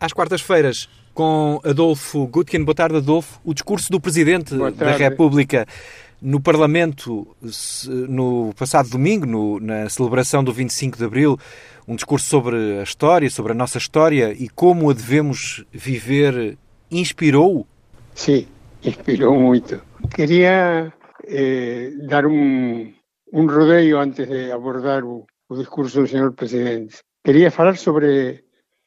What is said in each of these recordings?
às quartas-feiras com Adolfo Gutken. Boa tarde, Adolfo. O discurso do Presidente da República no Parlamento no passado domingo, no, na celebração do 25 de Abril, um discurso sobre a história, sobre a nossa história e como a devemos viver, inspirou? Sim, inspirou muito. Queria eh, dar um, um rodeio antes de abordar o, o discurso do Sr. Presidente. Queria falar sobre,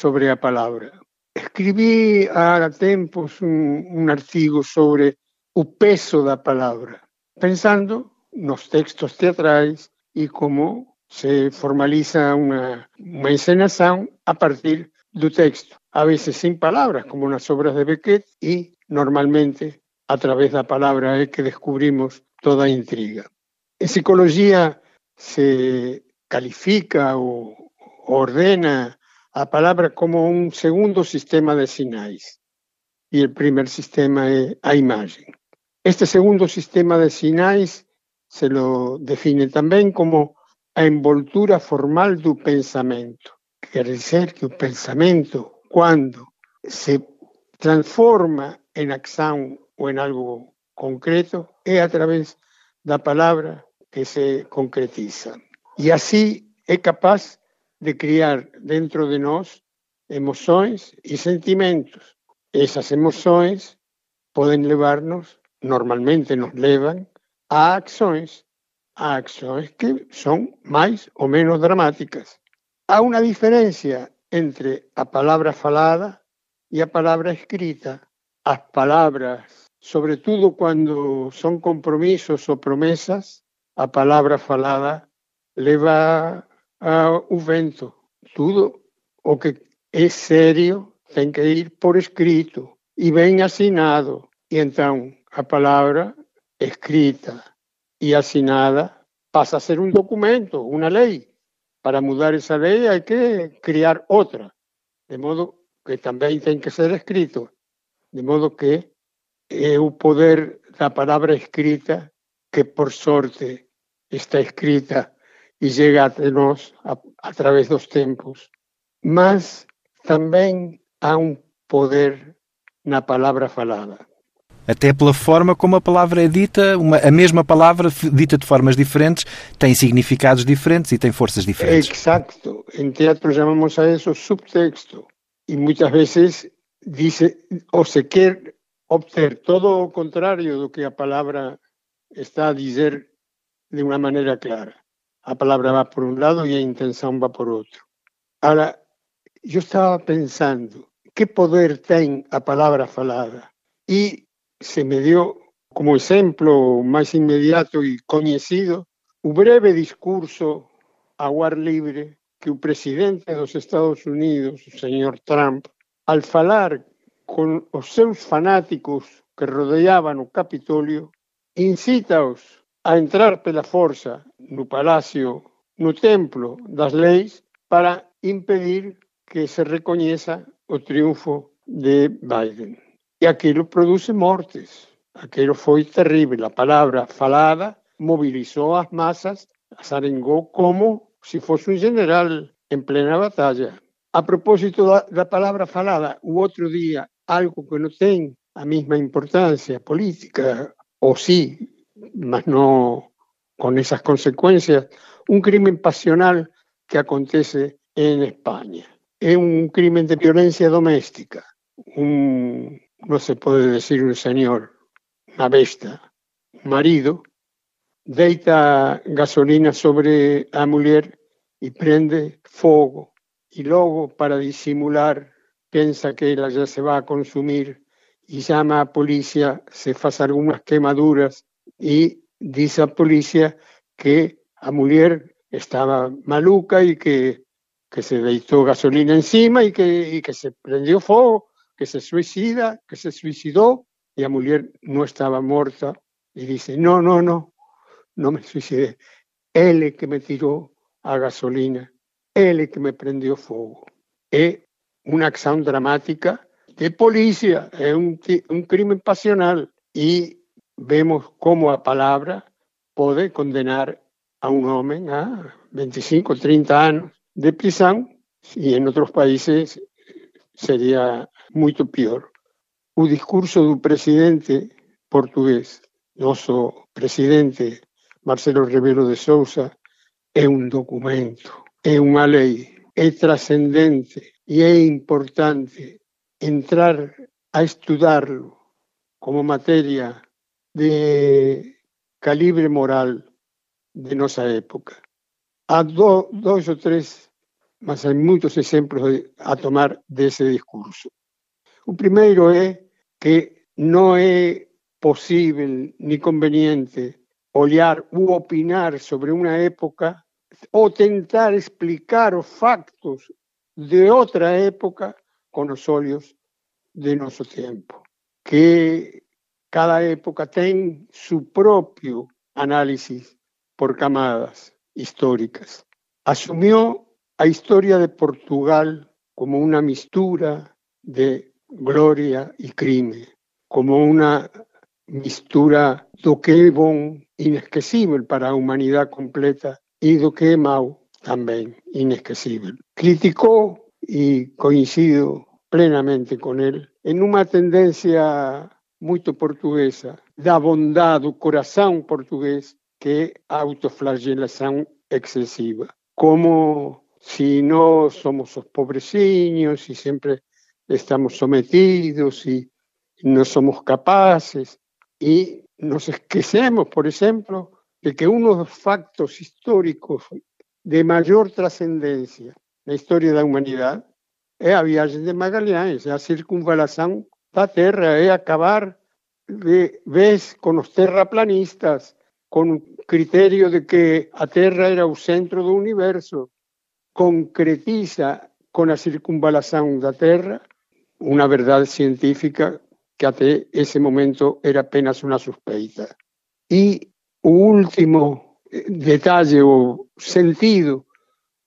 sobre a palavra. Escrevi há tempos um, um artigo sobre o peso da palavra pensando nos textos teatrais e como se formaliza uma, uma encenação a partir do texto, a vezes sem palavras, como nas obras de Beckett, e normalmente a través da palavra é que descobrimos toda intriga. Em psicologia se califica ou ordena a palavra como um segundo sistema de sinais e o primeiro sistema é a imagem. Este segundo sistema de sinais se lo define tamén como a envoltura formal do pensamento. Quer dizer que o pensamento, quando se transforma en acción ou en algo concreto, é a través da palabra que se concretiza. E así é capaz de criar dentro de nós emoções e sentimentos. Esas emoções poden levarnos normalmente nos levan a acciones, a acciones que son más o menos dramáticas. Há una diferencia entre a palabra falada y a palabra escrita. As palabras, sobre todo cuando son compromisos o promesas, a palabra falada leva ao vento. Tudo o que é serio tem que ir por escrito e bem assinado. E então a palabra escrita y asignada pasa a ser un documento, una ley. Para mudar esa ley hay que crear otra, de modo que también tiene que ser escrito, de modo que é o poder da palabra escrita que por sorte está escrita e chega até nós a, a través dos tempos. Mas tamén há un poder na palabra falada. Até pela forma como a palavra é dita, uma, a mesma palavra dita de formas diferentes tem significados diferentes e tem forças diferentes. Exacto. Em teatro chamamos a isso subtexto. E muitas vezes dice ou se quer obter todo o contrário do que a palavra está a dizer de uma maneira clara. A palavra vai por um lado e a intenção vai por outro. Agora, eu estava pensando, que poder tem a palavra falada? E se me dio como exemplo máis inmediato e coñecido o breve discurso ao ar libre que o presidente dos Estados Unidos, o señor Trump, al falar con os seus fanáticos que rodeaban o Capitolio, incítaos a entrar pela forza no palacio, no templo das leis, para impedir que se recoñeza o triunfo de Biden. E aquilo produce mortes. Aquilo foi terrível. A palavra falada mobilizou as massas, as arengou como se fosse um general em plena batalha. A propósito da, da palavra falada, o outro dia, algo que não tem a mesma importância política, ou sim, mas não com essas consequências, um crime passional que acontece em Espanha. É um crime de violência doméstica. Um no se puede decir un señor, una besta, un marido, deita gasolina sobre a mujer y prende fuego. Y luego, para disimular, piensa que ella ya se va a consumir y llama a policía, se hace algunas quemaduras y dice a policía que a mujer estaba maluca y que, que se deitó gasolina encima y que, y que se prendió fuego que se suicida, que se suicidó y la mujer no estaba muerta y dice, no, no, no, no me suicidé. Él que me tiró a gasolina, él que me prendió fuego. Es una acción dramática de policía, es un, un crimen pasional y vemos cómo a palabra puede condenar a un hombre a 25, 30 años de prisión y en otros países seria muito pior. O discurso do presidente português, nosso presidente Marcelo Rebelo de Sousa, é um documento, é uma lei, é trascendente e é importante entrar a estudá-lo como matéria de calibre moral de nossa época. Há do, dois ou três, mas há muitos exemplos a tomar desse discurso. O primeiro é que não é possível nem conveniente olhar ou opinar sobre uma época ou tentar explicar os factos de outra época com os olhos de nosso tempo. Que cada época tem seu próprio análise por camadas históricas. Asumió a historia de Portugal como una mistura de gloria y crimen, como una mistura do que é bom, inesquecível para a humanidade completa, e do que é mau, também inesquecível. Criticou, e coincido plenamente con él, en unha tendencia muito portuguesa, da bondade do coração português que autoflagelación excesiva. Como si no somos los pobreciños y siempre estamos sometidos y no somos capaces. Y nos esquecemos, por ejemplo, de que uno de los factos históricos de mayor trascendencia en la historia de la humanidad es la viaje de Magallanes, la circunvalación de la Tierra, es acabar de vez con los terraplanistas, con criterio de que a Terra era o centro do universo, concretiza con a circunvalación da Terra unha verdade científica que até ese momento era apenas unha suspeita. E o último detalle ou sentido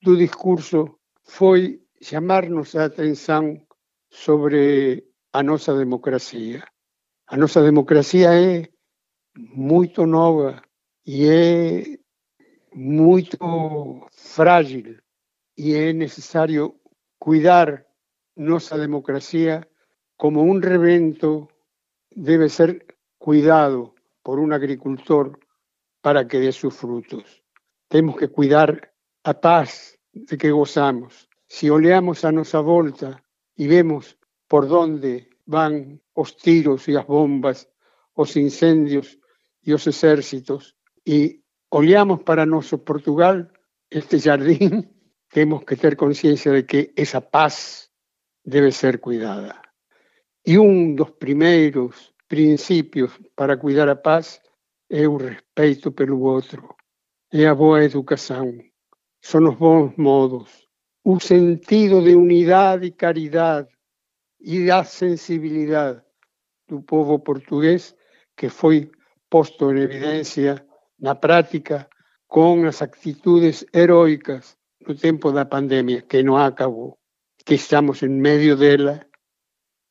do discurso foi chamarnos a atención sobre a nosa democracia. A nosa democracia é moito nova, e é muito frágil e é necessário cuidar nossa democracia como um rebento deve ser cuidado por um agricultor para que dê seus frutos. Temos que cuidar a paz de que gozamos. Se olhamos a nossa volta e vemos por onde van os tiros e as bombas, os incendios e os exércitos, y olhamos para nuestro Portugal, este jardín, tenemos que tener conciencia de que esa paz debe ser cuidada. Y uno de los primeros principios para cuidar a paz es el respeto pelo otro, es a boa educación, son los bons modos, un sentido de unidad y caridad y de sensibilidad del pueblo portugués que fue puesto en evidencia na práctica con as actitudes heroicas no tempo da pandemia, que non acabou, que estamos en medio dela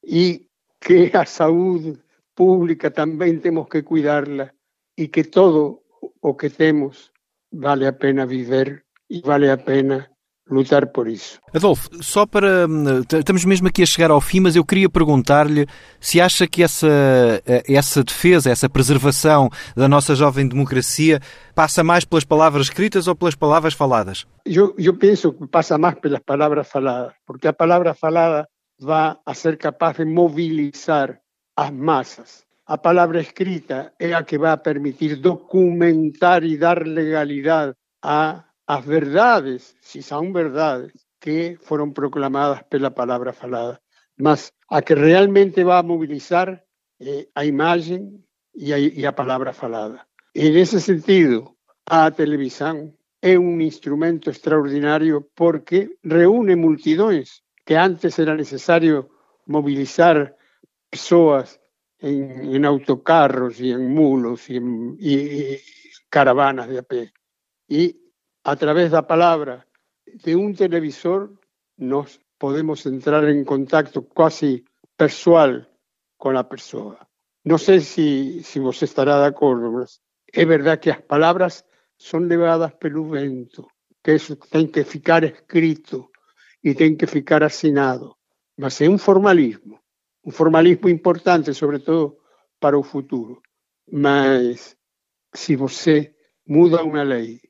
e que a saúde pública tamén temos que cuidarla e que todo o que temos vale a pena viver e vale a pena lutar por isso. Adolfo, só para. Hum, estamos mesmo aqui a chegar ao fim, mas eu queria perguntar-lhe se acha que essa, eh, essa defesa, essa preservação da nossa jovem democracia passa mais pelas palavras escritas ou pelas palavras faladas? Eu, eu penso que passa mais pelas palavras faladas, porque a palavra falada vai a ser capaz de mobilizar as massas. A palavra escrita é a que vai permitir documentar e dar legalidade a as verdades, si son verdades, que fueron proclamadas por la palabra falada, mas a que realmente va a movilizar eh, a imagen y a, palabra falada. En ese sentido, a televisión es un instrumento extraordinario porque reúne multidões que antes era necesario movilizar personas en, autocarros y en mulos y, caravanas de a pie. Y a través de la palabra de un televisor nos podemos entrar en contacto casi personal con la persona. No sé si, si vos estará de acuerdo, es verdad que las palabras son levadas pelo vento, que eso tiene que ficar escrito y tiene que ficar asinado. mas é um formalismo, um formalismo importante, sobretudo para o futuro. Mas se você muda uma lei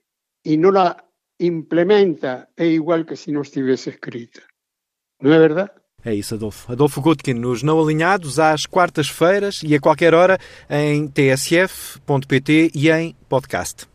e não a implementa, é igual que se não estivesse escrita. Não é verdade? É isso, Adolfo. Adolfo Gutkin, nos Não Alinhados, às quartas-feiras e a qualquer hora em tsf.pt e em podcast.